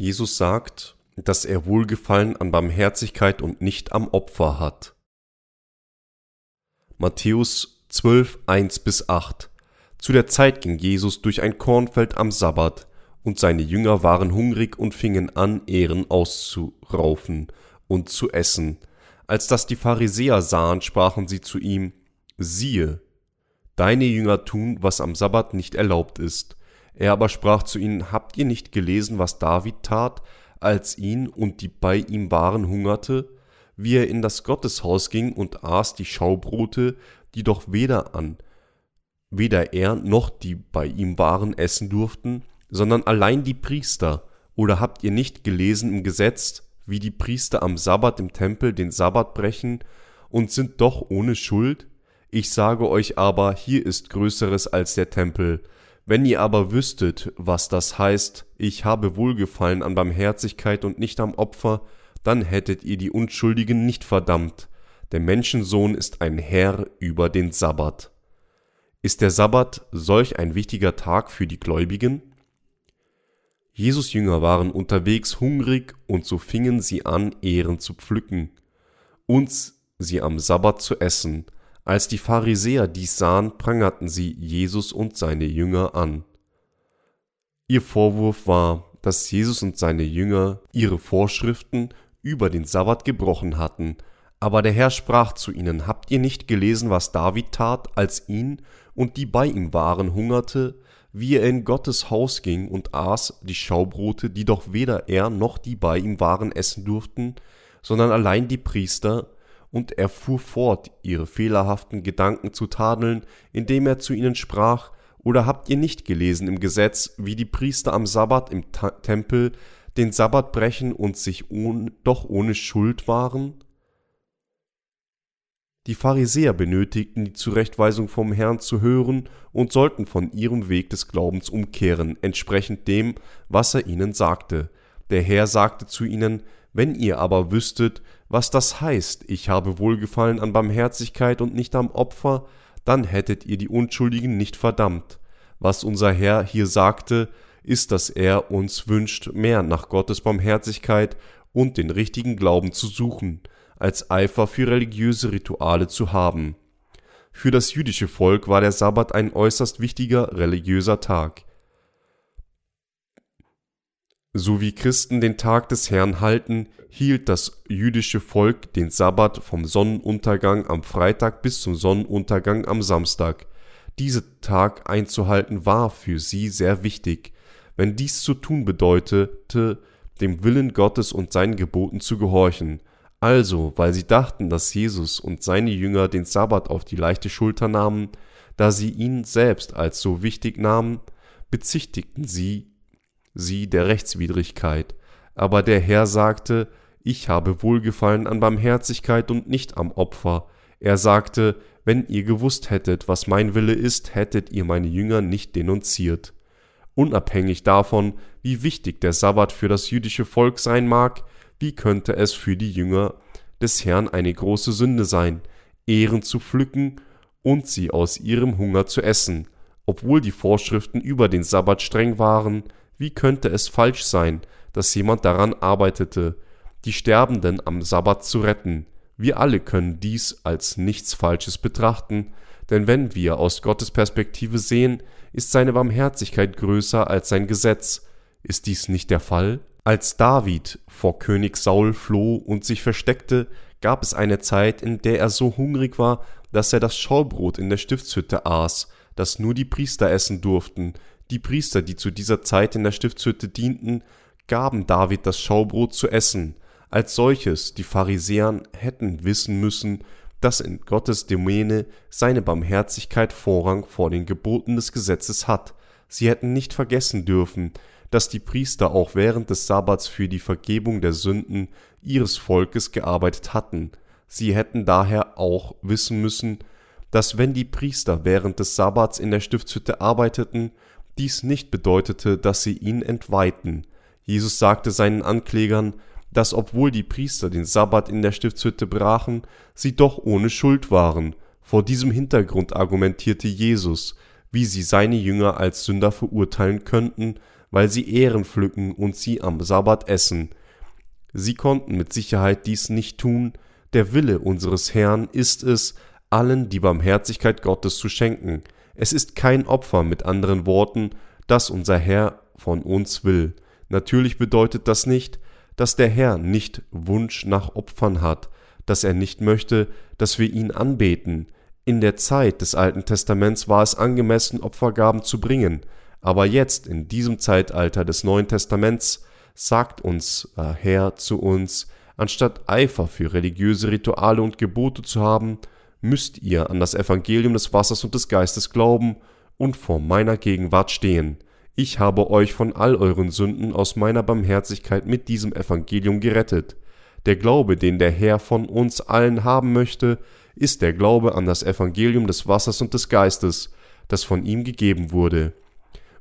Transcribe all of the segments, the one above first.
Jesus sagt, dass er Wohlgefallen an Barmherzigkeit und nicht am Opfer hat. Matthäus 12, 1 bis 8 Zu der Zeit ging Jesus durch ein Kornfeld am Sabbat, und seine Jünger waren hungrig und fingen an, Ehren auszuraufen und zu essen. Als das die Pharisäer sahen, sprachen sie zu ihm, siehe, deine Jünger tun, was am Sabbat nicht erlaubt ist. Er aber sprach zu ihnen, habt ihr nicht gelesen, was David tat, als ihn und die bei ihm waren hungerte, wie er in das Gotteshaus ging und aß die Schaubrote, die doch weder an, weder er noch die bei ihm waren essen durften, sondern allein die Priester. Oder habt ihr nicht gelesen im Gesetz, wie die Priester am Sabbat im Tempel den Sabbat brechen und sind doch ohne Schuld? Ich sage euch aber, hier ist Größeres als der Tempel. Wenn ihr aber wüsstet, was das heißt, ich habe Wohlgefallen an Barmherzigkeit und nicht am Opfer, dann hättet ihr die Unschuldigen nicht verdammt. Der Menschensohn ist ein Herr über den Sabbat. Ist der Sabbat solch ein wichtiger Tag für die Gläubigen? Jesus Jünger waren unterwegs hungrig und so fingen sie an, Ehren zu pflücken und sie am Sabbat zu essen. Als die Pharisäer dies sahen, prangerten sie Jesus und seine Jünger an. Ihr Vorwurf war, dass Jesus und seine Jünger ihre Vorschriften über den Sabbat gebrochen hatten. Aber der Herr sprach zu ihnen, Habt ihr nicht gelesen, was David tat, als ihn und die bei ihm waren hungerte, wie er in Gottes Haus ging und aß die Schaubrote, die doch weder er noch die bei ihm waren essen durften, sondern allein die Priester, und er fuhr fort, ihre fehlerhaften Gedanken zu tadeln, indem er zu ihnen sprach, oder habt ihr nicht gelesen im Gesetz, wie die Priester am Sabbat im Ta Tempel den Sabbat brechen und sich ohne, doch ohne Schuld waren? Die Pharisäer benötigten die Zurechtweisung vom Herrn zu hören und sollten von ihrem Weg des Glaubens umkehren, entsprechend dem, was er ihnen sagte. Der Herr sagte zu ihnen, wenn ihr aber wüsstet, was das heißt, ich habe Wohlgefallen an Barmherzigkeit und nicht am Opfer, dann hättet ihr die Unschuldigen nicht verdammt. Was unser Herr hier sagte, ist, dass er uns wünscht, mehr nach Gottes Barmherzigkeit und den richtigen Glauben zu suchen, als Eifer für religiöse Rituale zu haben. Für das jüdische Volk war der Sabbat ein äußerst wichtiger religiöser Tag. So wie Christen den Tag des Herrn halten, hielt das jüdische Volk den Sabbat vom Sonnenuntergang am Freitag bis zum Sonnenuntergang am Samstag. Dieser Tag einzuhalten war für sie sehr wichtig, wenn dies zu tun bedeutete, dem Willen Gottes und seinen Geboten zu gehorchen, also, weil sie dachten, dass Jesus und seine Jünger den Sabbat auf die leichte Schulter nahmen, da sie ihn selbst als so wichtig nahmen, bezichtigten sie sie der Rechtswidrigkeit. Aber der Herr sagte, ich habe Wohlgefallen an Barmherzigkeit und nicht am Opfer. Er sagte, wenn ihr gewusst hättet, was mein Wille ist, hättet ihr meine Jünger nicht denunziert. Unabhängig davon, wie wichtig der Sabbat für das jüdische Volk sein mag, wie könnte es für die Jünger des Herrn eine große Sünde sein, Ehren zu pflücken und sie aus ihrem Hunger zu essen? Obwohl die Vorschriften über den Sabbat streng waren, wie könnte es falsch sein, dass jemand daran arbeitete, die Sterbenden am Sabbat zu retten? Wir alle können dies als nichts Falsches betrachten, denn wenn wir aus Gottes Perspektive sehen, ist seine Barmherzigkeit größer als sein Gesetz. Ist dies nicht der Fall? Als David vor König Saul floh und sich versteckte, gab es eine Zeit, in der er so hungrig war, dass er das Schaubrot in der Stiftshütte aß, das nur die Priester essen durften. Die Priester, die zu dieser Zeit in der Stiftshütte dienten, gaben David das Schaubrot zu essen. Als solches, die Pharisäern hätten wissen müssen, dass in Gottes Domäne seine Barmherzigkeit Vorrang vor den Geboten des Gesetzes hat. Sie hätten nicht vergessen dürfen, dass die Priester auch während des Sabbats für die Vergebung der Sünden ihres Volkes gearbeitet hatten. Sie hätten daher auch wissen müssen, dass wenn die Priester während des Sabbats in der Stiftshütte arbeiteten, dies nicht bedeutete, dass sie ihn entweihten. Jesus sagte seinen Anklägern, dass obwohl die Priester den Sabbat in der Stiftshütte brachen, sie doch ohne Schuld waren. Vor diesem Hintergrund argumentierte Jesus, wie sie seine Jünger als Sünder verurteilen könnten, weil sie Ehren pflücken und sie am Sabbat essen. Sie konnten mit Sicherheit dies nicht tun, der Wille unseres Herrn ist es, allen die Barmherzigkeit Gottes zu schenken. Es ist kein Opfer mit anderen Worten, das unser Herr von uns will. Natürlich bedeutet das nicht, dass der Herr nicht Wunsch nach Opfern hat, dass er nicht möchte, dass wir ihn anbeten. In der Zeit des Alten Testaments war es angemessen, Opfergaben zu bringen, aber jetzt, in diesem Zeitalter des Neuen Testaments, sagt uns äh, Herr zu uns, anstatt Eifer für religiöse Rituale und Gebote zu haben, müsst ihr an das Evangelium des Wassers und des Geistes glauben und vor meiner Gegenwart stehen. Ich habe euch von all euren Sünden aus meiner Barmherzigkeit mit diesem Evangelium gerettet. Der Glaube, den der Herr von uns allen haben möchte, ist der Glaube an das Evangelium des Wassers und des Geistes, das von ihm gegeben wurde,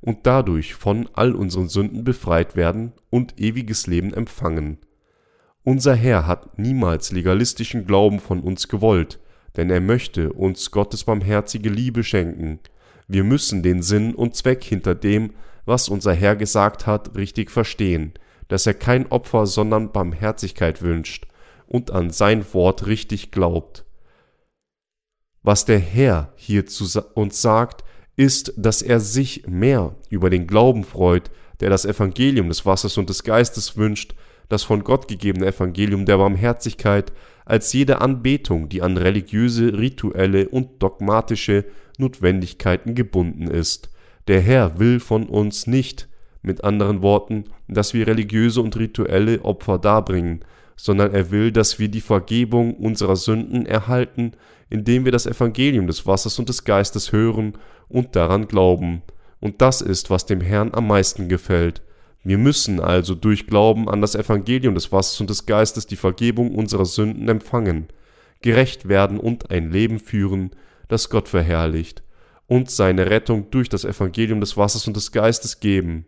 und dadurch von all unseren Sünden befreit werden und ewiges Leben empfangen. Unser Herr hat niemals legalistischen Glauben von uns gewollt, denn er möchte uns Gottes barmherzige Liebe schenken. Wir müssen den Sinn und Zweck hinter dem, was unser Herr gesagt hat, richtig verstehen, dass er kein Opfer, sondern Barmherzigkeit wünscht und an sein Wort richtig glaubt. Was der Herr hier zu uns sagt, ist, dass er sich mehr über den Glauben freut, der das Evangelium des Wassers und des Geistes wünscht, das von Gott gegebene Evangelium der Barmherzigkeit, als jede Anbetung, die an religiöse, rituelle und dogmatische Notwendigkeiten gebunden ist. Der Herr will von uns nicht, mit anderen Worten, dass wir religiöse und rituelle Opfer darbringen, sondern er will, dass wir die Vergebung unserer Sünden erhalten, indem wir das Evangelium des Wassers und des Geistes hören und daran glauben. Und das ist, was dem Herrn am meisten gefällt. Wir müssen also durch Glauben an das Evangelium des Wassers und des Geistes die Vergebung unserer Sünden empfangen, gerecht werden und ein Leben führen, das Gott verherrlicht, und seine Rettung durch das Evangelium des Wassers und des Geistes geben,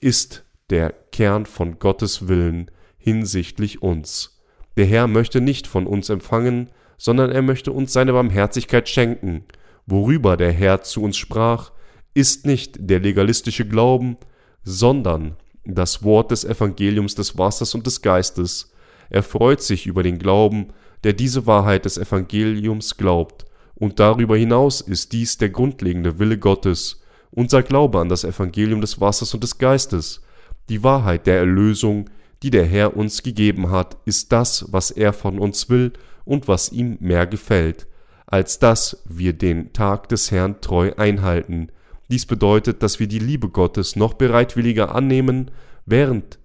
ist der Kern von Gottes Willen hinsichtlich uns. Der Herr möchte nicht von uns empfangen, sondern er möchte uns seine Barmherzigkeit schenken, worüber der Herr zu uns sprach, ist nicht der legalistische Glauben, sondern das Wort des Evangeliums des Wassers und des Geistes. Er freut sich über den Glauben, der diese Wahrheit des Evangeliums glaubt, und darüber hinaus ist dies der grundlegende Wille Gottes, unser Glaube an das Evangelium des Wassers und des Geistes. Die Wahrheit der Erlösung, die der Herr uns gegeben hat, ist das, was er von uns will und was ihm mehr gefällt als dass wir den Tag des Herrn treu einhalten. Dies bedeutet, dass wir die Liebe Gottes noch bereitwilliger annehmen, während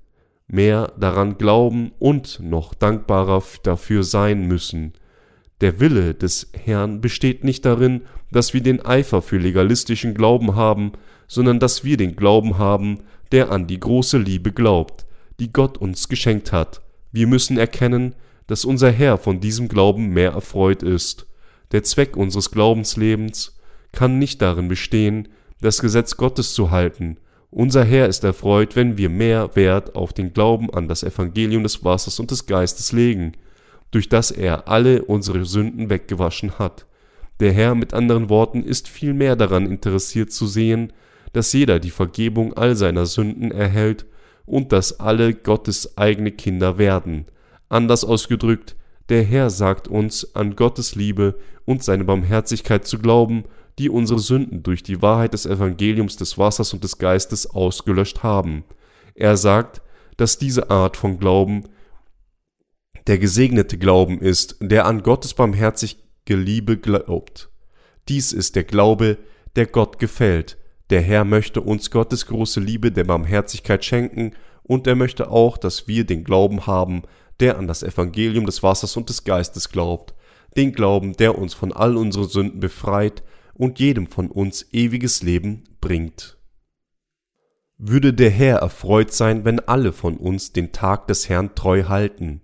mehr daran glauben und noch dankbarer dafür sein müssen. Der Wille des Herrn besteht nicht darin, dass wir den Eifer für legalistischen Glauben haben, sondern dass wir den Glauben haben, der an die große Liebe glaubt, die Gott uns geschenkt hat. Wir müssen erkennen, dass unser Herr von diesem Glauben mehr erfreut ist. Der Zweck unseres Glaubenslebens kann nicht darin bestehen, das Gesetz Gottes zu halten. Unser Herr ist erfreut, wenn wir mehr Wert auf den Glauben an das Evangelium des Wassers und des Geistes legen, durch das er alle unsere Sünden weggewaschen hat. Der Herr mit anderen Worten ist viel mehr daran interessiert zu sehen, dass jeder die Vergebung all seiner Sünden erhält und dass alle Gottes eigene Kinder werden. Anders ausgedrückt, der Herr sagt uns, an Gottes Liebe und seine Barmherzigkeit zu glauben, die unsere Sünden durch die Wahrheit des Evangeliums des Wassers und des Geistes ausgelöscht haben. Er sagt, dass diese Art von Glauben der gesegnete Glauben ist, der an Gottes barmherzige Liebe glaubt. Dies ist der Glaube, der Gott gefällt. Der Herr möchte uns Gottes große Liebe der Barmherzigkeit schenken und er möchte auch, dass wir den Glauben haben, der an das Evangelium des Wassers und des Geistes glaubt, den Glauben, der uns von all unseren Sünden befreit und jedem von uns ewiges Leben bringt. Würde der Herr erfreut sein, wenn alle von uns den Tag des Herrn treu halten?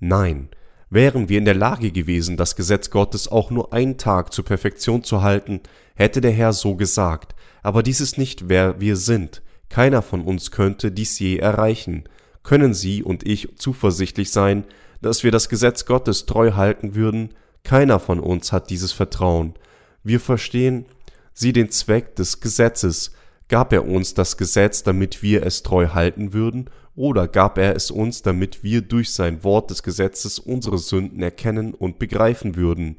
Nein, wären wir in der Lage gewesen, das Gesetz Gottes auch nur einen Tag zur Perfektion zu halten, hätte der Herr so gesagt, aber dies ist nicht wer wir sind, keiner von uns könnte dies je erreichen, können Sie und ich zuversichtlich sein, dass wir das Gesetz Gottes treu halten würden? Keiner von uns hat dieses Vertrauen. Wir verstehen Sie den Zweck des Gesetzes. Gab er uns das Gesetz, damit wir es treu halten würden, oder gab er es uns, damit wir durch sein Wort des Gesetzes unsere Sünden erkennen und begreifen würden,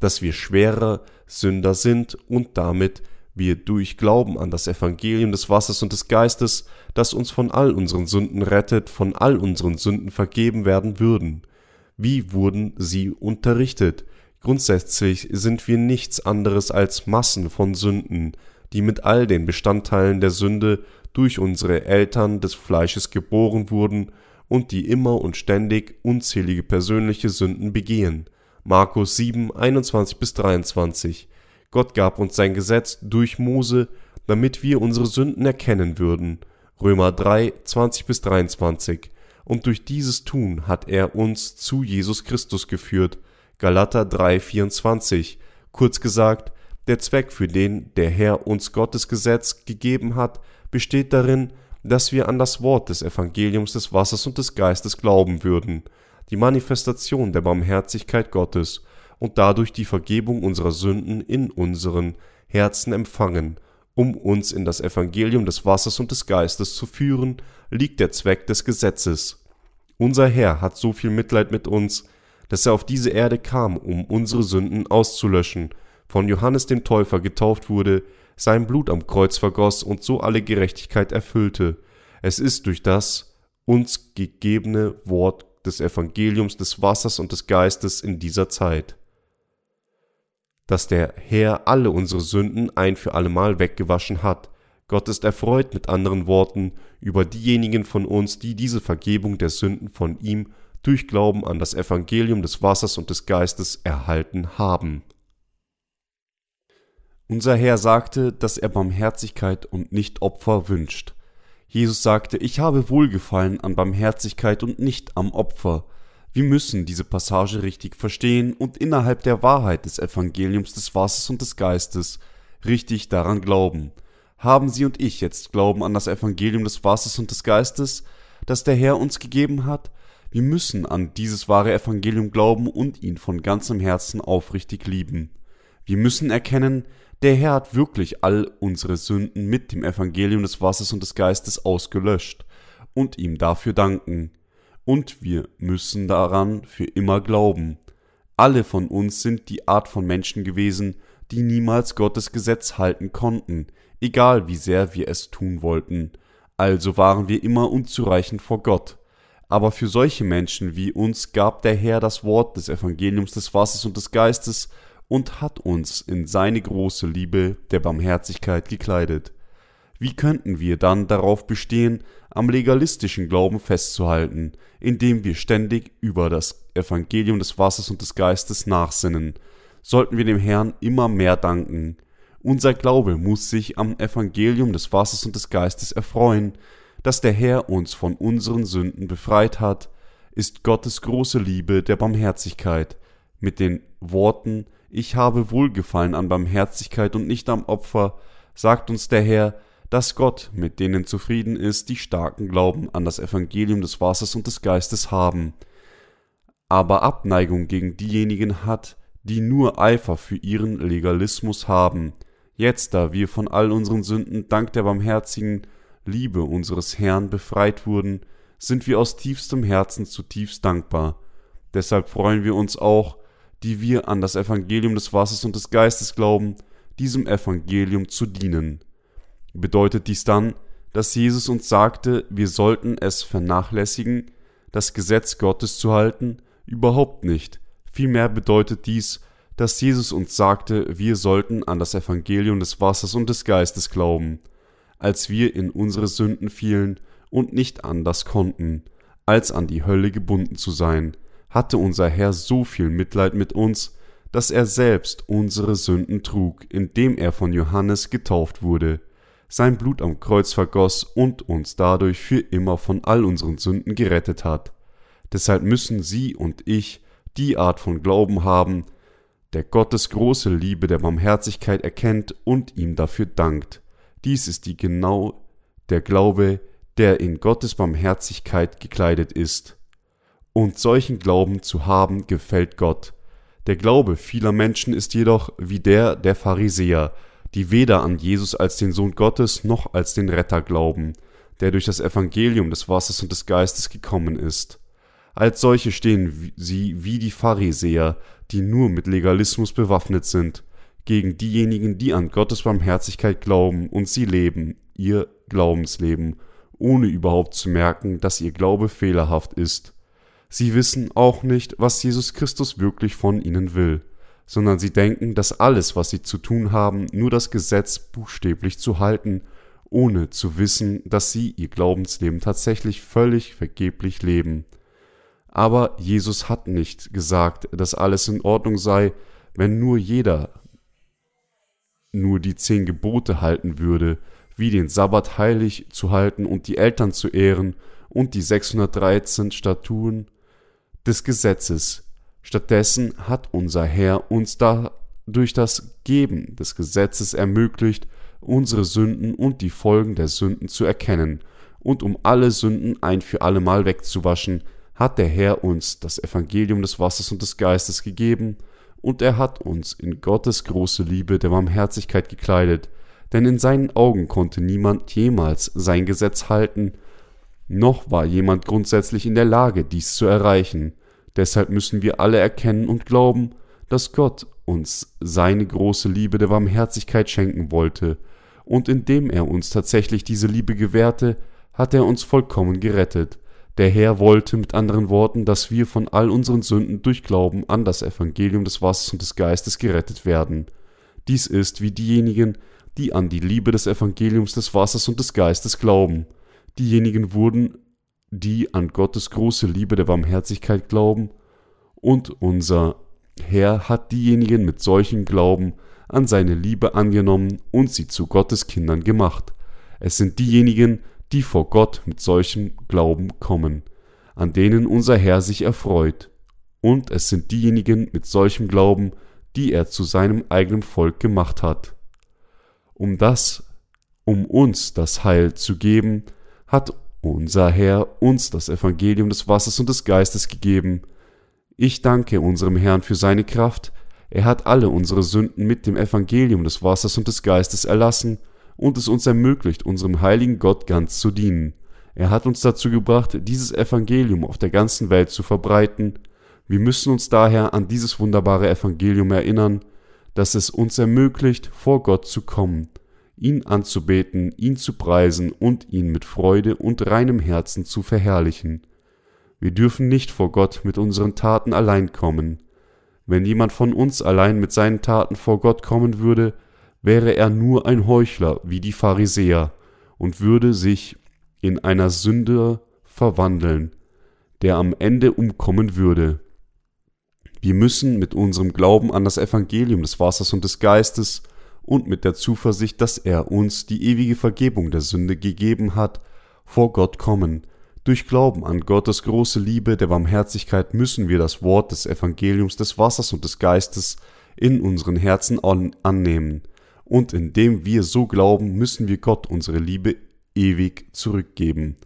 dass wir schwerer Sünder sind und damit wir durch Glauben an das Evangelium des Wassers und des Geistes, das uns von all unseren Sünden rettet, von all unseren Sünden vergeben werden würden. Wie wurden sie unterrichtet? Grundsätzlich sind wir nichts anderes als Massen von Sünden, die mit all den Bestandteilen der Sünde durch unsere Eltern des Fleisches geboren wurden und die immer und ständig unzählige persönliche Sünden begehen. Markus 7, 21 bis 23. Gott gab uns sein Gesetz durch Mose, damit wir unsere Sünden erkennen würden. Römer 3, 20 bis 23. Und durch dieses Tun hat er uns zu Jesus Christus geführt. Galater 3, 24. Kurz gesagt, der Zweck, für den der Herr uns Gottes Gesetz gegeben hat, besteht darin, dass wir an das Wort des Evangeliums des Wassers und des Geistes glauben würden, die Manifestation der Barmherzigkeit Gottes und dadurch die Vergebung unserer Sünden in unseren Herzen empfangen. Um uns in das Evangelium des Wassers und des Geistes zu führen, liegt der Zweck des Gesetzes. Unser Herr hat so viel Mitleid mit uns, dass er auf diese Erde kam, um unsere Sünden auszulöschen, von Johannes dem Täufer getauft wurde, sein Blut am Kreuz vergoss und so alle Gerechtigkeit erfüllte. Es ist durch das uns gegebene Wort des Evangeliums des Wassers und des Geistes in dieser Zeit, dass der Herr alle unsere Sünden ein für allemal weggewaschen hat. Gott ist erfreut mit anderen Worten über diejenigen von uns, die diese Vergebung der Sünden von ihm durch Glauben an das Evangelium des Wassers und des Geistes erhalten haben. Unser Herr sagte, dass er Barmherzigkeit und nicht Opfer wünscht. Jesus sagte, ich habe Wohlgefallen an Barmherzigkeit und nicht am Opfer. Wir müssen diese Passage richtig verstehen und innerhalb der Wahrheit des Evangeliums des Wassers und des Geistes richtig daran glauben. Haben Sie und ich jetzt Glauben an das Evangelium des Wassers und des Geistes, das der Herr uns gegeben hat? Wir müssen an dieses wahre Evangelium glauben und ihn von ganzem Herzen aufrichtig lieben. Wir müssen erkennen, der Herr hat wirklich all unsere Sünden mit dem Evangelium des Wassers und des Geistes ausgelöscht und ihm dafür danken. Und wir müssen daran für immer glauben. Alle von uns sind die Art von Menschen gewesen, die niemals Gottes Gesetz halten konnten, egal wie sehr wir es tun wollten. Also waren wir immer unzureichend vor Gott. Aber für solche Menschen wie uns gab der Herr das Wort des Evangeliums des Wassers und des Geistes und hat uns in seine große Liebe der Barmherzigkeit gekleidet. Wie könnten wir dann darauf bestehen, am legalistischen Glauben festzuhalten, indem wir ständig über das Evangelium des Wassers und des Geistes nachsinnen, sollten wir dem Herrn immer mehr danken. Unser Glaube muss sich am Evangelium des Wassers und des Geistes erfreuen, dass der Herr uns von unseren Sünden befreit hat, ist Gottes große Liebe der Barmherzigkeit, mit den Worten Ich habe Wohlgefallen an Barmherzigkeit und nicht am Opfer, sagt uns der Herr, dass Gott mit denen zufrieden ist, die starken Glauben an das Evangelium des Wassers und des Geistes haben, aber Abneigung gegen diejenigen hat, die nur Eifer für ihren Legalismus haben. Jetzt, da wir von all unseren Sünden dank der barmherzigen Liebe unseres Herrn befreit wurden, sind wir aus tiefstem Herzen zutiefst dankbar. Deshalb freuen wir uns auch, die wir an das Evangelium des Wassers und des Geistes glauben, diesem Evangelium zu dienen. Bedeutet dies dann, dass Jesus uns sagte, wir sollten es vernachlässigen, das Gesetz Gottes zu halten? Überhaupt nicht. Vielmehr bedeutet dies, dass Jesus uns sagte, wir sollten an das Evangelium des Wassers und des Geistes glauben, als wir in unsere Sünden fielen und nicht anders konnten, als an die Hölle gebunden zu sein, hatte unser Herr so viel Mitleid mit uns, dass er selbst unsere Sünden trug, indem er von Johannes getauft wurde, sein Blut am Kreuz vergoss und uns dadurch für immer von all unseren Sünden gerettet hat. Deshalb müssen Sie und ich die Art von Glauben haben, der Gottes große Liebe der Barmherzigkeit erkennt und ihm dafür dankt. Dies ist die genau der Glaube, der in Gottes Barmherzigkeit gekleidet ist. Und solchen Glauben zu haben, gefällt Gott. Der Glaube vieler Menschen ist jedoch wie der der Pharisäer, die weder an Jesus als den Sohn Gottes noch als den Retter glauben, der durch das Evangelium des Wassers und des Geistes gekommen ist. Als solche stehen sie wie die Pharisäer, die nur mit Legalismus bewaffnet sind, gegen diejenigen, die an Gottes Barmherzigkeit glauben und sie leben, ihr Glaubensleben, ohne überhaupt zu merken, dass ihr Glaube fehlerhaft ist. Sie wissen auch nicht, was Jesus Christus wirklich von ihnen will, sondern sie denken, dass alles, was sie zu tun haben, nur das Gesetz buchstäblich zu halten, ohne zu wissen, dass sie ihr Glaubensleben tatsächlich völlig vergeblich leben. Aber Jesus hat nicht gesagt, dass alles in Ordnung sei, wenn nur jeder nur die zehn Gebote halten würde, wie den Sabbat heilig zu halten und die Eltern zu ehren und die 613 Statuen des Gesetzes. Stattdessen hat unser Herr uns da durch das Geben des Gesetzes ermöglicht, unsere Sünden und die Folgen der Sünden zu erkennen, und um alle Sünden ein für allemal wegzuwaschen, hat der Herr uns das Evangelium des Wassers und des Geistes gegeben, und er hat uns in Gottes große Liebe der Barmherzigkeit gekleidet, denn in seinen Augen konnte niemand jemals sein Gesetz halten, noch war jemand grundsätzlich in der Lage, dies zu erreichen. Deshalb müssen wir alle erkennen und glauben, dass Gott uns seine große Liebe der Barmherzigkeit schenken wollte, und indem er uns tatsächlich diese Liebe gewährte, hat er uns vollkommen gerettet. Der Herr wollte mit anderen Worten, dass wir von all unseren Sünden durch Glauben an das Evangelium des Wassers und des Geistes gerettet werden. Dies ist wie diejenigen, die an die Liebe des Evangeliums des Wassers und des Geistes glauben. Diejenigen wurden, die an Gottes große Liebe der Barmherzigkeit glauben, und unser Herr hat diejenigen mit solchem Glauben an seine Liebe angenommen und sie zu Gottes Kindern gemacht. Es sind diejenigen, die vor Gott mit solchem Glauben kommen, an denen unser Herr sich erfreut, und es sind diejenigen mit solchem Glauben, die er zu seinem eigenen Volk gemacht hat. Um das, um uns das Heil zu geben, hat unser Herr uns das Evangelium des Wassers und des Geistes gegeben. Ich danke unserem Herrn für seine Kraft, er hat alle unsere Sünden mit dem Evangelium des Wassers und des Geistes erlassen und es uns ermöglicht, unserem heiligen Gott ganz zu dienen. Er hat uns dazu gebracht, dieses Evangelium auf der ganzen Welt zu verbreiten. Wir müssen uns daher an dieses wunderbare Evangelium erinnern, das es uns ermöglicht, vor Gott zu kommen, ihn anzubeten, ihn zu preisen und ihn mit Freude und reinem Herzen zu verherrlichen. Wir dürfen nicht vor Gott mit unseren Taten allein kommen. Wenn jemand von uns allein mit seinen Taten vor Gott kommen würde, wäre er nur ein Heuchler wie die Pharisäer und würde sich in einer Sünder verwandeln, der am Ende umkommen würde. Wir müssen mit unserem Glauben an das Evangelium des Wassers und des Geistes und mit der Zuversicht, dass er uns die ewige Vergebung der Sünde gegeben hat, vor Gott kommen. Durch Glauben an Gottes große Liebe der Barmherzigkeit müssen wir das Wort des Evangeliums des Wassers und des Geistes in unseren Herzen annehmen und indem wir so glauben, müssen wir Gott unsere Liebe ewig zurückgeben.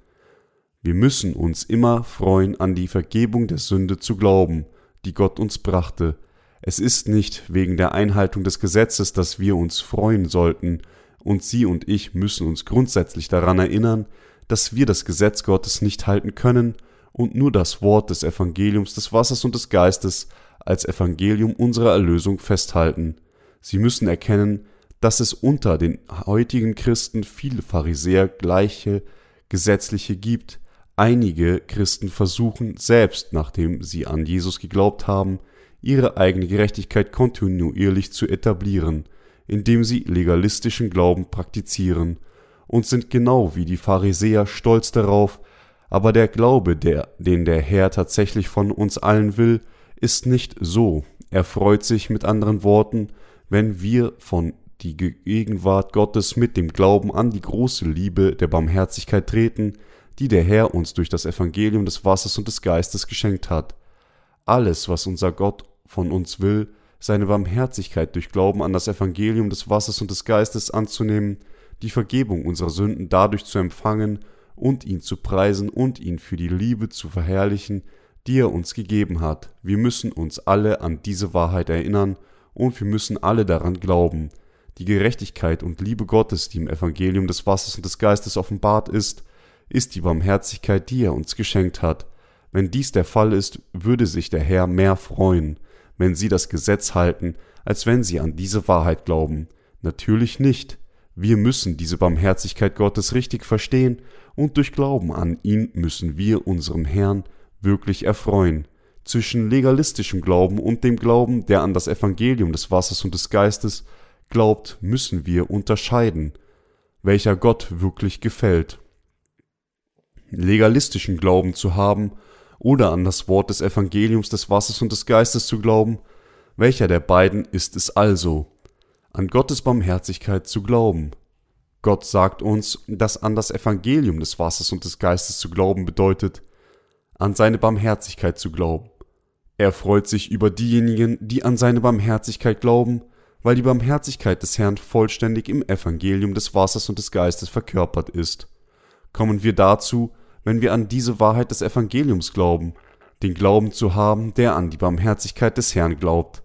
Wir müssen uns immer freuen, an die Vergebung der Sünde zu glauben, die Gott uns brachte. Es ist nicht wegen der Einhaltung des Gesetzes, dass wir uns freuen sollten, und Sie und ich müssen uns grundsätzlich daran erinnern, dass wir das Gesetz Gottes nicht halten können und nur das Wort des Evangeliums des Wassers und des Geistes als Evangelium unserer Erlösung festhalten. Sie müssen erkennen, dass es unter den heutigen Christen viele Pharisäer gleiche Gesetzliche gibt. Einige Christen versuchen, selbst nachdem sie an Jesus geglaubt haben, ihre eigene Gerechtigkeit kontinuierlich zu etablieren, indem sie legalistischen Glauben praktizieren und sind genau wie die Pharisäer stolz darauf, aber der Glaube, der, den der Herr tatsächlich von uns allen will, ist nicht so. Er freut sich mit anderen Worten, wenn wir von die Gegenwart Gottes mit dem Glauben an die große Liebe der Barmherzigkeit treten, die der Herr uns durch das Evangelium des Wassers und des Geistes geschenkt hat. Alles, was unser Gott von uns will, seine Barmherzigkeit durch Glauben an das Evangelium des Wassers und des Geistes anzunehmen, die Vergebung unserer Sünden dadurch zu empfangen und ihn zu preisen und ihn für die Liebe zu verherrlichen, die er uns gegeben hat. Wir müssen uns alle an diese Wahrheit erinnern und wir müssen alle daran glauben, die Gerechtigkeit und Liebe Gottes, die im Evangelium des Wassers und des Geistes offenbart ist, ist die Barmherzigkeit, die er uns geschenkt hat. Wenn dies der Fall ist, würde sich der Herr mehr freuen, wenn sie das Gesetz halten, als wenn sie an diese Wahrheit glauben. Natürlich nicht. Wir müssen diese Barmherzigkeit Gottes richtig verstehen und durch Glauben an ihn müssen wir unserem Herrn wirklich erfreuen. Zwischen legalistischem Glauben und dem Glauben, der an das Evangelium des Wassers und des Geistes glaubt, müssen wir unterscheiden, welcher Gott wirklich gefällt. Legalistischen Glauben zu haben oder an das Wort des Evangeliums des Wassers und des Geistes zu glauben, welcher der beiden ist es also? An Gottes Barmherzigkeit zu glauben. Gott sagt uns, dass an das Evangelium des Wassers und des Geistes zu glauben bedeutet, an seine Barmherzigkeit zu glauben. Er freut sich über diejenigen, die an seine Barmherzigkeit glauben, weil die Barmherzigkeit des Herrn vollständig im Evangelium des Wassers und des Geistes verkörpert ist. Kommen wir dazu, wenn wir an diese Wahrheit des Evangeliums glauben, den Glauben zu haben, der an die Barmherzigkeit des Herrn glaubt.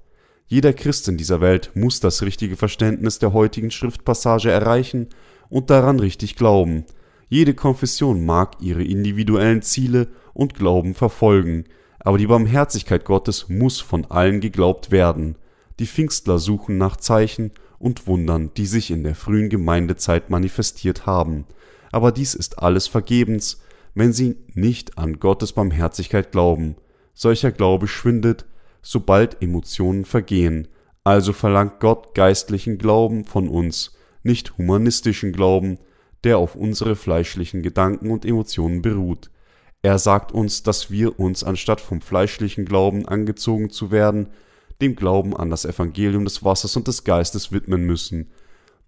Jeder Christ in dieser Welt muss das richtige Verständnis der heutigen Schriftpassage erreichen und daran richtig glauben. Jede Konfession mag ihre individuellen Ziele und Glauben verfolgen, aber die Barmherzigkeit Gottes muss von allen geglaubt werden. Die Pfingstler suchen nach Zeichen und Wundern, die sich in der frühen Gemeindezeit manifestiert haben. Aber dies ist alles vergebens, wenn sie nicht an Gottes Barmherzigkeit glauben. Solcher Glaube schwindet, sobald Emotionen vergehen. Also verlangt Gott geistlichen Glauben von uns, nicht humanistischen Glauben, der auf unsere fleischlichen Gedanken und Emotionen beruht. Er sagt uns, dass wir uns anstatt vom fleischlichen Glauben angezogen zu werden, dem Glauben an das Evangelium des Wassers und des Geistes widmen müssen,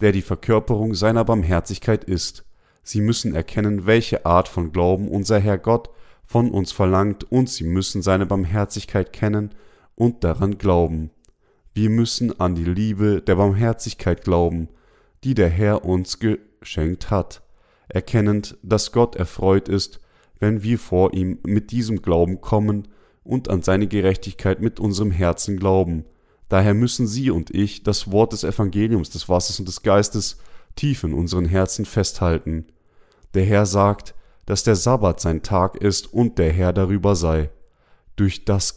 der die Verkörperung seiner Barmherzigkeit ist. Sie müssen erkennen, welche Art von Glauben unser Herr Gott von uns verlangt, und sie müssen seine Barmherzigkeit kennen und daran glauben. Wir müssen an die Liebe der Barmherzigkeit glauben, die der Herr uns geschenkt hat, erkennend, dass Gott erfreut ist, wenn wir vor ihm mit diesem Glauben kommen und an seine Gerechtigkeit mit unserem Herzen glauben. Daher müssen Sie und ich das Wort des Evangeliums des Wassers und des Geistes tief in unseren Herzen festhalten. Der Herr sagt, dass der Sabbat sein Tag ist und der Herr darüber sei. Durch das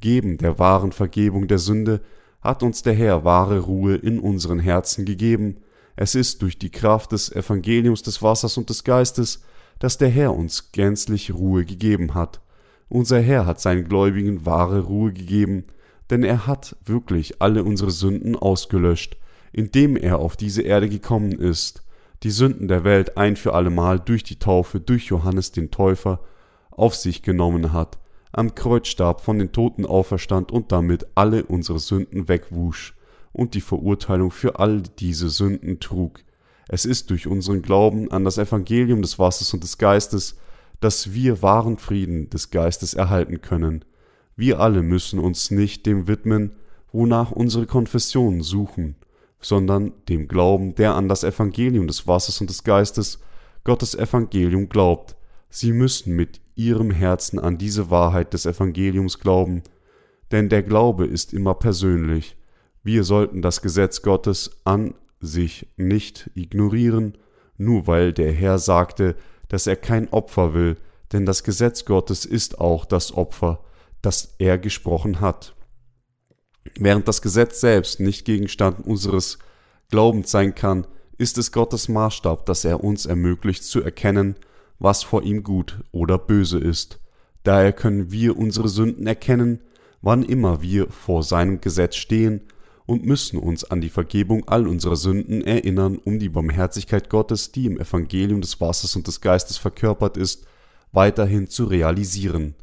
Geben der wahren Vergebung der Sünde hat uns der Herr wahre Ruhe in unseren Herzen gegeben. Es ist durch die Kraft des Evangeliums des Wassers und des Geistes, dass der Herr uns gänzlich Ruhe gegeben hat. Unser Herr hat seinen Gläubigen wahre Ruhe gegeben, denn er hat wirklich alle unsere Sünden ausgelöscht, indem er auf diese Erde gekommen ist, die Sünden der Welt ein für allemal durch die Taufe durch Johannes den Täufer auf sich genommen hat, am Kreuz starb, von den Toten auferstand und damit alle unsere Sünden wegwusch und die Verurteilung für all diese Sünden trug. Es ist durch unseren Glauben an das Evangelium des Wassers und des Geistes, dass wir wahren Frieden des Geistes erhalten können. Wir alle müssen uns nicht dem widmen, wonach unsere Konfessionen suchen, sondern dem Glauben, der an das Evangelium des Wassers und des Geistes, Gottes Evangelium glaubt. Sie müssen mit ihrem Herzen an diese Wahrheit des Evangeliums glauben, denn der Glaube ist immer persönlich. Wir sollten das Gesetz Gottes an sich nicht ignorieren, nur weil der Herr sagte, dass er kein Opfer will, denn das Gesetz Gottes ist auch das Opfer, das er gesprochen hat. Während das Gesetz selbst nicht Gegenstand unseres Glaubens sein kann, ist es Gottes Maßstab, dass er uns ermöglicht zu erkennen, was vor ihm gut oder böse ist. Daher können wir unsere Sünden erkennen, wann immer wir vor seinem Gesetz stehen und müssen uns an die Vergebung all unserer Sünden erinnern, um die Barmherzigkeit Gottes, die im Evangelium des Wassers und des Geistes verkörpert ist, weiterhin zu realisieren.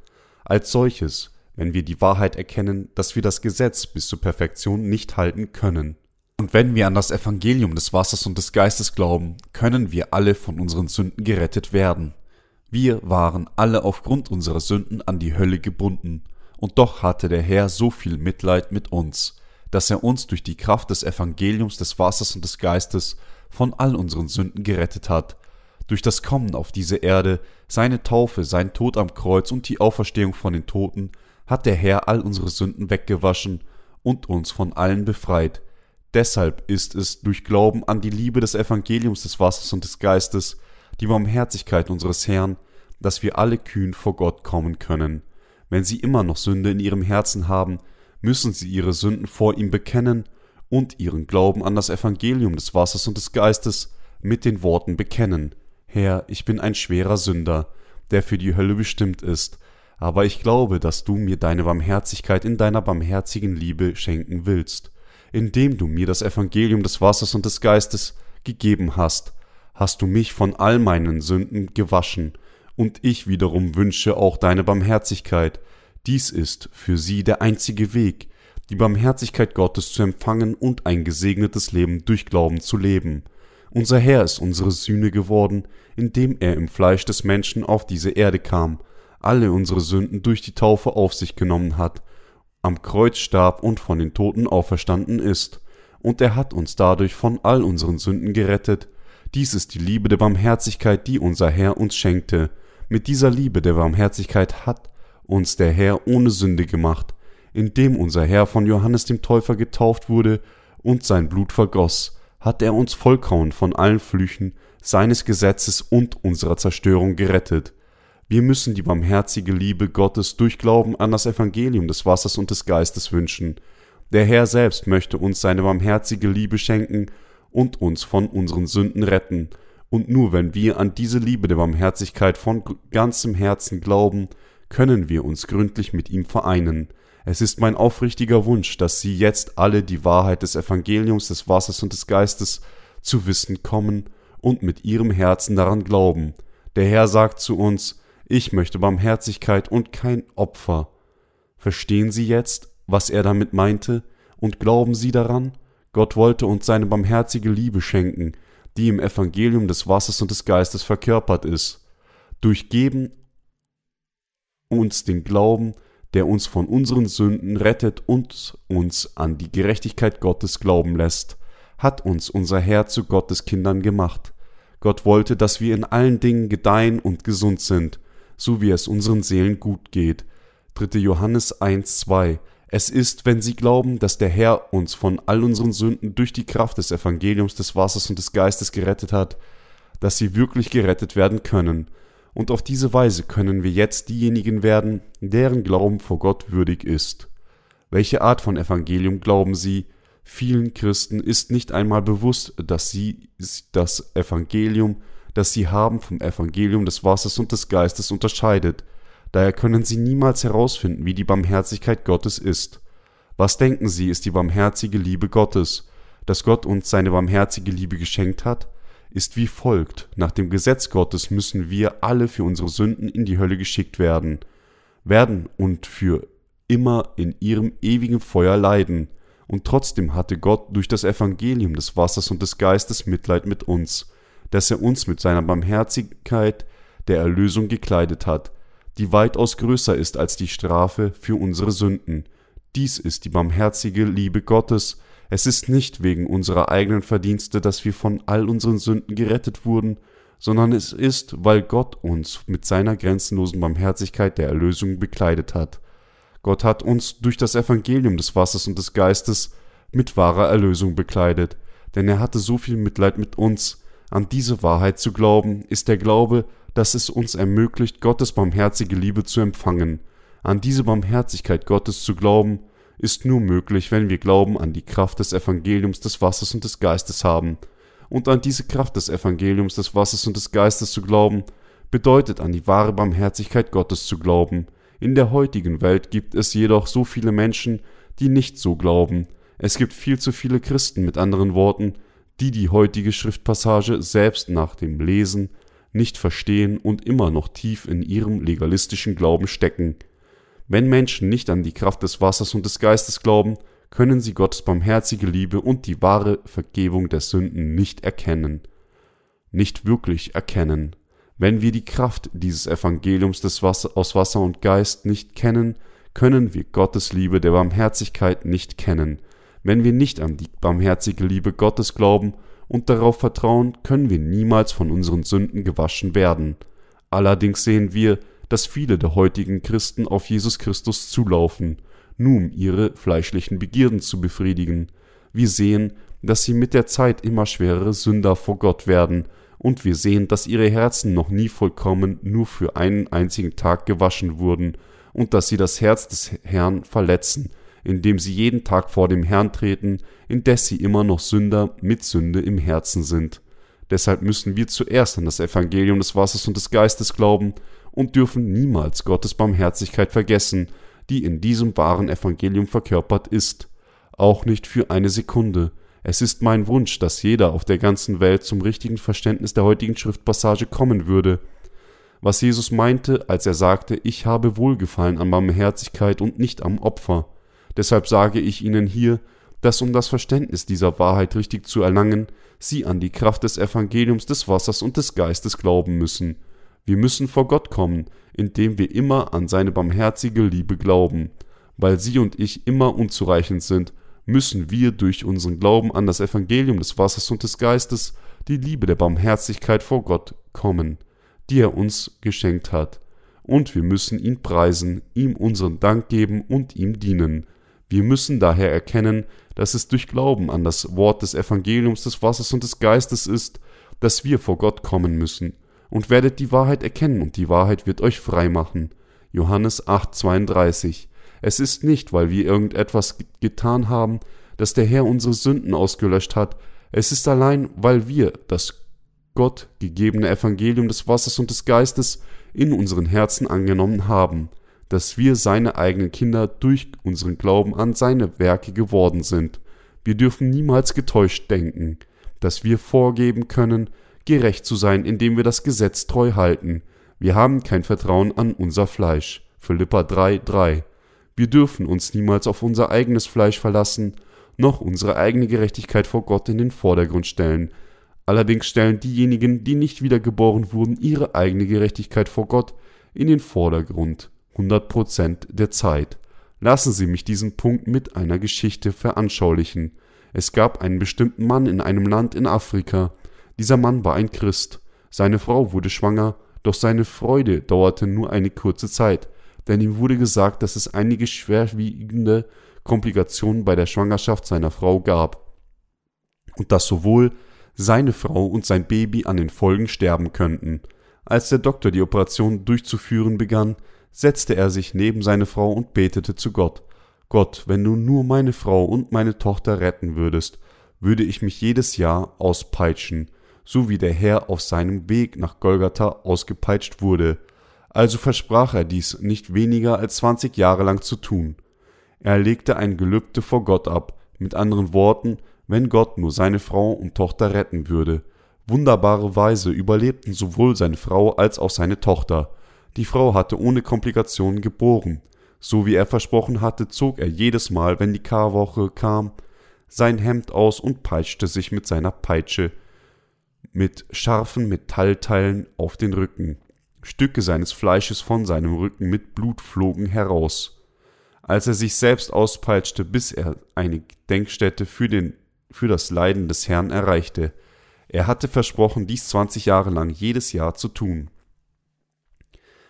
Als solches, wenn wir die Wahrheit erkennen, dass wir das Gesetz bis zur Perfektion nicht halten können. Und wenn wir an das Evangelium des Wassers und des Geistes glauben, können wir alle von unseren Sünden gerettet werden. Wir waren alle aufgrund unserer Sünden an die Hölle gebunden, und doch hatte der Herr so viel Mitleid mit uns, dass er uns durch die Kraft des Evangeliums des Wassers und des Geistes von all unseren Sünden gerettet hat, durch das Kommen auf diese Erde, seine Taufe, sein Tod am Kreuz und die Auferstehung von den Toten, hat der Herr all unsere Sünden weggewaschen und uns von allen befreit. Deshalb ist es durch Glauben an die Liebe des Evangeliums des Wassers und des Geistes, die Barmherzigkeit unseres Herrn, dass wir alle kühn vor Gott kommen können. Wenn sie immer noch Sünde in ihrem Herzen haben, müssen sie ihre Sünden vor ihm bekennen und ihren Glauben an das Evangelium des Wassers und des Geistes mit den Worten bekennen. Herr, ich bin ein schwerer Sünder, der für die Hölle bestimmt ist, aber ich glaube, dass du mir deine Barmherzigkeit in deiner barmherzigen Liebe schenken willst indem du mir das Evangelium des Wassers und des Geistes gegeben hast, hast du mich von all meinen Sünden gewaschen, und ich wiederum wünsche auch deine Barmherzigkeit. Dies ist für sie der einzige Weg, die Barmherzigkeit Gottes zu empfangen und ein gesegnetes Leben durch Glauben zu leben. Unser Herr ist unsere Sühne geworden, indem er im Fleisch des Menschen auf diese Erde kam, alle unsere Sünden durch die Taufe auf sich genommen hat am Kreuz starb und von den Toten auferstanden ist, und er hat uns dadurch von all unseren Sünden gerettet. Dies ist die Liebe der Barmherzigkeit, die unser Herr uns schenkte. Mit dieser Liebe der Barmherzigkeit hat uns der Herr ohne Sünde gemacht, indem unser Herr von Johannes dem Täufer getauft wurde und sein Blut vergoss, hat er uns vollkommen von allen Flüchen seines Gesetzes und unserer Zerstörung gerettet. Wir müssen die barmherzige Liebe Gottes durch Glauben an das Evangelium des Wassers und des Geistes wünschen. Der Herr selbst möchte uns seine barmherzige Liebe schenken und uns von unseren Sünden retten. Und nur wenn wir an diese Liebe der Barmherzigkeit von ganzem Herzen glauben, können wir uns gründlich mit ihm vereinen. Es ist mein aufrichtiger Wunsch, dass Sie jetzt alle die Wahrheit des Evangeliums des Wassers und des Geistes zu wissen kommen und mit Ihrem Herzen daran glauben. Der Herr sagt zu uns, ich möchte Barmherzigkeit und kein Opfer. Verstehen Sie jetzt, was er damit meinte, und glauben Sie daran? Gott wollte uns seine barmherzige Liebe schenken, die im Evangelium des Wassers und des Geistes verkörpert ist. Durchgeben uns den Glauben, der uns von unseren Sünden rettet und uns an die Gerechtigkeit Gottes glauben lässt, hat uns unser Herr zu Gottes Kindern gemacht. Gott wollte, dass wir in allen Dingen gedeihen und gesund sind, so wie es unseren Seelen gut geht. 3. Johannes 1, 2. Es ist, wenn sie glauben, dass der Herr uns von all unseren Sünden durch die Kraft des Evangeliums des Wassers und des Geistes gerettet hat, dass sie wirklich gerettet werden können. Und auf diese Weise können wir jetzt diejenigen werden, deren Glauben vor Gott würdig ist. Welche Art von Evangelium glauben sie? Vielen Christen ist nicht einmal bewusst, dass sie das Evangelium das sie haben vom Evangelium des Wassers und des Geistes unterscheidet. Daher können sie niemals herausfinden, wie die Barmherzigkeit Gottes ist. Was denken sie, ist die barmherzige Liebe Gottes? Dass Gott uns seine barmherzige Liebe geschenkt hat, ist wie folgt. Nach dem Gesetz Gottes müssen wir alle für unsere Sünden in die Hölle geschickt werden, werden und für immer in ihrem ewigen Feuer leiden. Und trotzdem hatte Gott durch das Evangelium des Wassers und des Geistes Mitleid mit uns dass er uns mit seiner Barmherzigkeit der Erlösung gekleidet hat, die weitaus größer ist als die Strafe für unsere Sünden. Dies ist die barmherzige Liebe Gottes. Es ist nicht wegen unserer eigenen Verdienste, dass wir von all unseren Sünden gerettet wurden, sondern es ist, weil Gott uns mit seiner grenzenlosen Barmherzigkeit der Erlösung bekleidet hat. Gott hat uns durch das Evangelium des Wassers und des Geistes mit wahrer Erlösung bekleidet, denn er hatte so viel Mitleid mit uns, an diese Wahrheit zu glauben, ist der Glaube, dass es uns ermöglicht, Gottes barmherzige Liebe zu empfangen. An diese Barmherzigkeit Gottes zu glauben, ist nur möglich, wenn wir Glauben an die Kraft des Evangeliums des Wassers und des Geistes haben. Und an diese Kraft des Evangeliums des Wassers und des Geistes zu glauben, bedeutet an die wahre Barmherzigkeit Gottes zu glauben. In der heutigen Welt gibt es jedoch so viele Menschen, die nicht so glauben. Es gibt viel zu viele Christen mit anderen Worten, die die heutige Schriftpassage selbst nach dem Lesen nicht verstehen und immer noch tief in ihrem legalistischen Glauben stecken. Wenn Menschen nicht an die Kraft des Wassers und des Geistes glauben, können sie Gottes barmherzige Liebe und die wahre Vergebung der Sünden nicht erkennen. Nicht wirklich erkennen. Wenn wir die Kraft dieses Evangeliums des Wasser, aus Wasser und Geist nicht kennen, können wir Gottes Liebe der Barmherzigkeit nicht kennen. Wenn wir nicht an die barmherzige Liebe Gottes glauben und darauf vertrauen, können wir niemals von unseren Sünden gewaschen werden. Allerdings sehen wir, dass viele der heutigen Christen auf Jesus Christus zulaufen, nur um ihre fleischlichen Begierden zu befriedigen. Wir sehen, dass sie mit der Zeit immer schwerere Sünder vor Gott werden, und wir sehen, dass ihre Herzen noch nie vollkommen nur für einen einzigen Tag gewaschen wurden, und dass sie das Herz des Herrn verletzen, indem sie jeden Tag vor dem Herrn treten, indes sie immer noch Sünder mit Sünde im Herzen sind. Deshalb müssen wir zuerst an das Evangelium des Wassers und des Geistes glauben und dürfen niemals Gottes Barmherzigkeit vergessen, die in diesem wahren Evangelium verkörpert ist. Auch nicht für eine Sekunde. Es ist mein Wunsch, dass jeder auf der ganzen Welt zum richtigen Verständnis der heutigen Schriftpassage kommen würde. Was Jesus meinte, als er sagte, ich habe Wohlgefallen an Barmherzigkeit und nicht am Opfer. Deshalb sage ich Ihnen hier, dass um das Verständnis dieser Wahrheit richtig zu erlangen, Sie an die Kraft des Evangeliums des Wassers und des Geistes glauben müssen. Wir müssen vor Gott kommen, indem wir immer an seine barmherzige Liebe glauben. Weil Sie und ich immer unzureichend sind, müssen wir durch unseren Glauben an das Evangelium des Wassers und des Geistes die Liebe der Barmherzigkeit vor Gott kommen, die er uns geschenkt hat. Und wir müssen ihn preisen, ihm unseren Dank geben und ihm dienen. Wir müssen daher erkennen, dass es durch Glauben an das Wort des Evangeliums des Wassers und des Geistes ist, dass wir vor Gott kommen müssen. Und werdet die Wahrheit erkennen, und die Wahrheit wird euch frei machen. Johannes 8,32. Es ist nicht, weil wir irgendetwas getan haben, dass der Herr unsere Sünden ausgelöscht hat. Es ist allein, weil wir das Gott gegebene Evangelium des Wassers und des Geistes in unseren Herzen angenommen haben dass wir seine eigenen Kinder durch unseren Glauben an seine Werke geworden sind. Wir dürfen niemals getäuscht denken, dass wir vorgeben können, gerecht zu sein, indem wir das Gesetz treu halten. Wir haben kein Vertrauen an unser Fleisch. Philippa 3,3. Wir dürfen uns niemals auf unser eigenes Fleisch verlassen, noch unsere eigene Gerechtigkeit vor Gott in den Vordergrund stellen. Allerdings stellen diejenigen, die nicht wiedergeboren wurden, ihre eigene Gerechtigkeit vor Gott in den Vordergrund. 100% der Zeit. Lassen Sie mich diesen Punkt mit einer Geschichte veranschaulichen. Es gab einen bestimmten Mann in einem Land in Afrika. Dieser Mann war ein Christ. Seine Frau wurde schwanger, doch seine Freude dauerte nur eine kurze Zeit, denn ihm wurde gesagt, dass es einige schwerwiegende Komplikationen bei der Schwangerschaft seiner Frau gab und dass sowohl seine Frau und sein Baby an den Folgen sterben könnten. Als der Doktor die Operation durchzuführen begann, setzte er sich neben seine Frau und betete zu Gott. Gott, wenn du nur meine Frau und meine Tochter retten würdest, würde ich mich jedes Jahr auspeitschen, so wie der Herr auf seinem Weg nach Golgatha ausgepeitscht wurde. Also versprach er dies nicht weniger als zwanzig Jahre lang zu tun. Er legte ein Gelübde vor Gott ab, mit anderen Worten, wenn Gott nur seine Frau und Tochter retten würde. Wunderbare Weise überlebten sowohl seine Frau als auch seine Tochter. Die Frau hatte ohne Komplikationen geboren. So wie er versprochen hatte, zog er jedes Mal, wenn die Karwoche kam, sein Hemd aus und peitschte sich mit seiner Peitsche mit scharfen Metallteilen auf den Rücken. Stücke seines Fleisches von seinem Rücken mit Blut flogen heraus. Als er sich selbst auspeitschte, bis er eine Denkstätte für, den, für das Leiden des Herrn erreichte. Er hatte versprochen, dies zwanzig Jahre lang jedes Jahr zu tun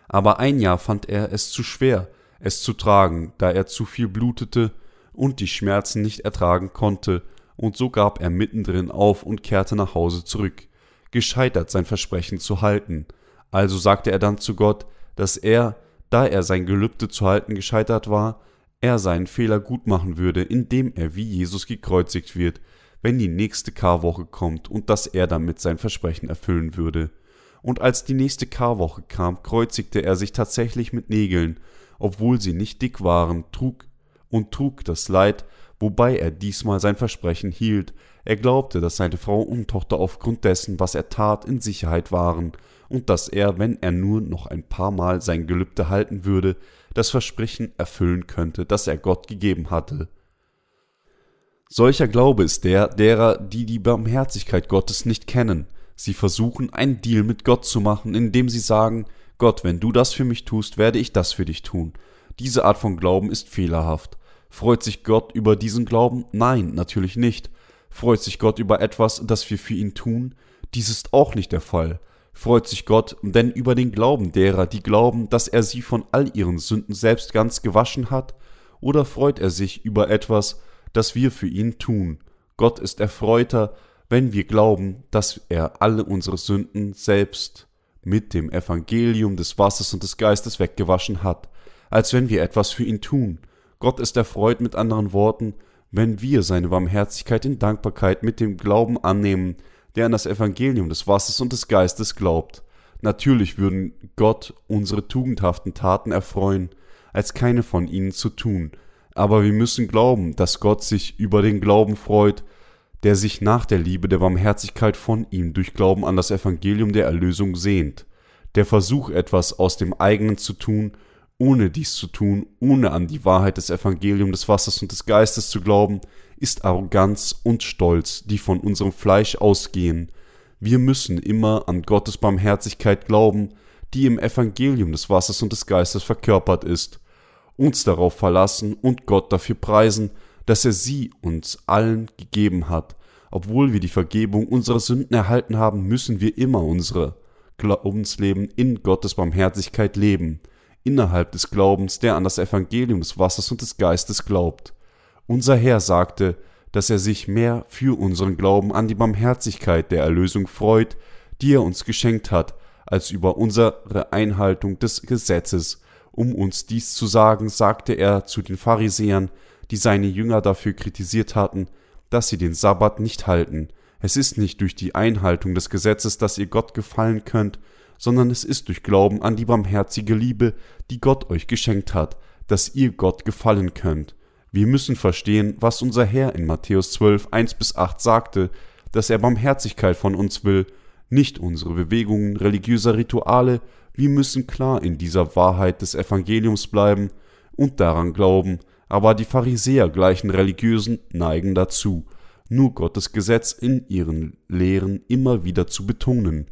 aber ein Jahr fand er es zu schwer, es zu tragen, da er zu viel blutete und die Schmerzen nicht ertragen konnte, und so gab er mittendrin auf und kehrte nach Hause zurück, gescheitert sein Versprechen zu halten. Also sagte er dann zu Gott, dass er, da er sein Gelübde zu halten gescheitert war, er seinen Fehler gut machen würde, indem er wie Jesus gekreuzigt wird, wenn die nächste Karwoche kommt und dass er damit sein Versprechen erfüllen würde und als die nächste Karwoche kam, kreuzigte er sich tatsächlich mit Nägeln, obwohl sie nicht dick waren, trug und trug das Leid, wobei er diesmal sein Versprechen hielt. Er glaubte, dass seine Frau und Tochter aufgrund dessen, was er tat, in Sicherheit waren und dass er, wenn er nur noch ein paar Mal sein Gelübde halten würde, das Versprechen erfüllen könnte, das er Gott gegeben hatte. Solcher Glaube ist der derer, die die Barmherzigkeit Gottes nicht kennen, Sie versuchen, einen Deal mit Gott zu machen, indem sie sagen, Gott, wenn du das für mich tust, werde ich das für dich tun. Diese Art von Glauben ist fehlerhaft. Freut sich Gott über diesen Glauben? Nein, natürlich nicht. Freut sich Gott über etwas, das wir für ihn tun? Dies ist auch nicht der Fall. Freut sich Gott denn über den Glauben derer, die glauben, dass er sie von all ihren Sünden selbst ganz gewaschen hat? Oder freut er sich über etwas, das wir für ihn tun? Gott ist erfreuter, wenn wir glauben, dass er alle unsere Sünden selbst mit dem Evangelium des Wassers und des Geistes weggewaschen hat, als wenn wir etwas für ihn tun. Gott ist erfreut mit anderen Worten, wenn wir seine Barmherzigkeit in Dankbarkeit mit dem Glauben annehmen, der an das Evangelium des Wassers und des Geistes glaubt. Natürlich würden Gott unsere tugendhaften Taten erfreuen, als keine von ihnen zu tun, aber wir müssen glauben, dass Gott sich über den Glauben freut, der sich nach der Liebe der Barmherzigkeit von ihm durch Glauben an das Evangelium der Erlösung sehnt. Der Versuch, etwas aus dem eigenen zu tun, ohne dies zu tun, ohne an die Wahrheit des Evangeliums des Wassers und des Geistes zu glauben, ist Arroganz und Stolz, die von unserem Fleisch ausgehen. Wir müssen immer an Gottes Barmherzigkeit glauben, die im Evangelium des Wassers und des Geistes verkörpert ist, uns darauf verlassen und Gott dafür preisen, dass er sie uns allen gegeben hat. Obwohl wir die Vergebung unserer Sünden erhalten haben, müssen wir immer unsere Glaubensleben in Gottes Barmherzigkeit leben, innerhalb des Glaubens, der an das Evangelium des Wassers und des Geistes glaubt. Unser Herr sagte, dass er sich mehr für unseren Glauben an die Barmherzigkeit der Erlösung freut, die er uns geschenkt hat, als über unsere Einhaltung des Gesetzes. Um uns dies zu sagen, sagte er zu den Pharisäern, die seine Jünger dafür kritisiert hatten, dass sie den Sabbat nicht halten. Es ist nicht durch die Einhaltung des Gesetzes, dass ihr Gott gefallen könnt, sondern es ist durch Glauben an die barmherzige Liebe, die Gott euch geschenkt hat, dass ihr Gott gefallen könnt. Wir müssen verstehen, was unser Herr in Matthäus 12, 1 bis 8 sagte, dass er Barmherzigkeit von uns will, nicht unsere Bewegungen religiöser Rituale, wir müssen klar in dieser Wahrheit des Evangeliums bleiben und daran glauben, aber die Pharisäer gleichen Religiösen neigen dazu, nur Gottes Gesetz in ihren Lehren immer wieder zu betonen.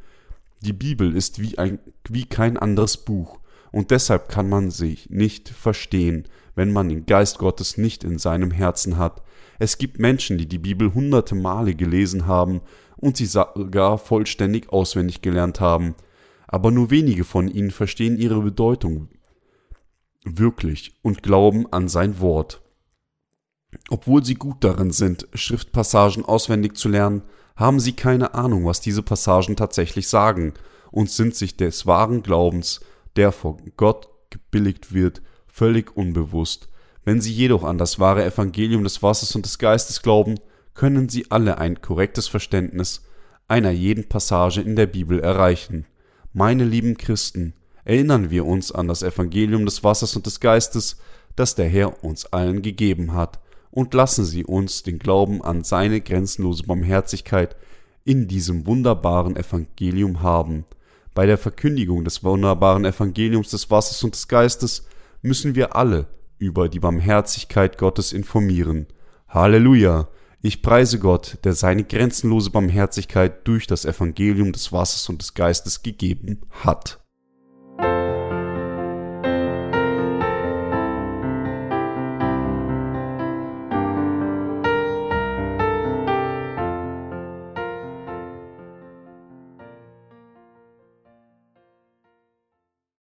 Die Bibel ist wie, ein, wie kein anderes Buch, und deshalb kann man sich nicht verstehen, wenn man den Geist Gottes nicht in seinem Herzen hat. Es gibt Menschen, die die Bibel hunderte Male gelesen haben und sie sogar vollständig auswendig gelernt haben, aber nur wenige von ihnen verstehen ihre Bedeutung wirklich und glauben an sein Wort. Obwohl sie gut darin sind, Schriftpassagen auswendig zu lernen, haben sie keine Ahnung, was diese Passagen tatsächlich sagen und sind sich des wahren Glaubens, der vor Gott gebilligt wird, völlig unbewusst. Wenn sie jedoch an das wahre Evangelium des Wassers und des Geistes glauben, können sie alle ein korrektes Verständnis einer jeden Passage in der Bibel erreichen. Meine lieben Christen, erinnern wir uns an das Evangelium des Wassers und des Geistes, das der Herr uns allen gegeben hat, und lassen Sie uns den Glauben an seine grenzenlose Barmherzigkeit in diesem wunderbaren Evangelium haben. Bei der Verkündigung des wunderbaren Evangeliums des Wassers und des Geistes müssen wir alle über die Barmherzigkeit Gottes informieren. Halleluja! Ich preise Gott, der seine grenzenlose Barmherzigkeit durch das Evangelium des Wassers und des Geistes gegeben hat.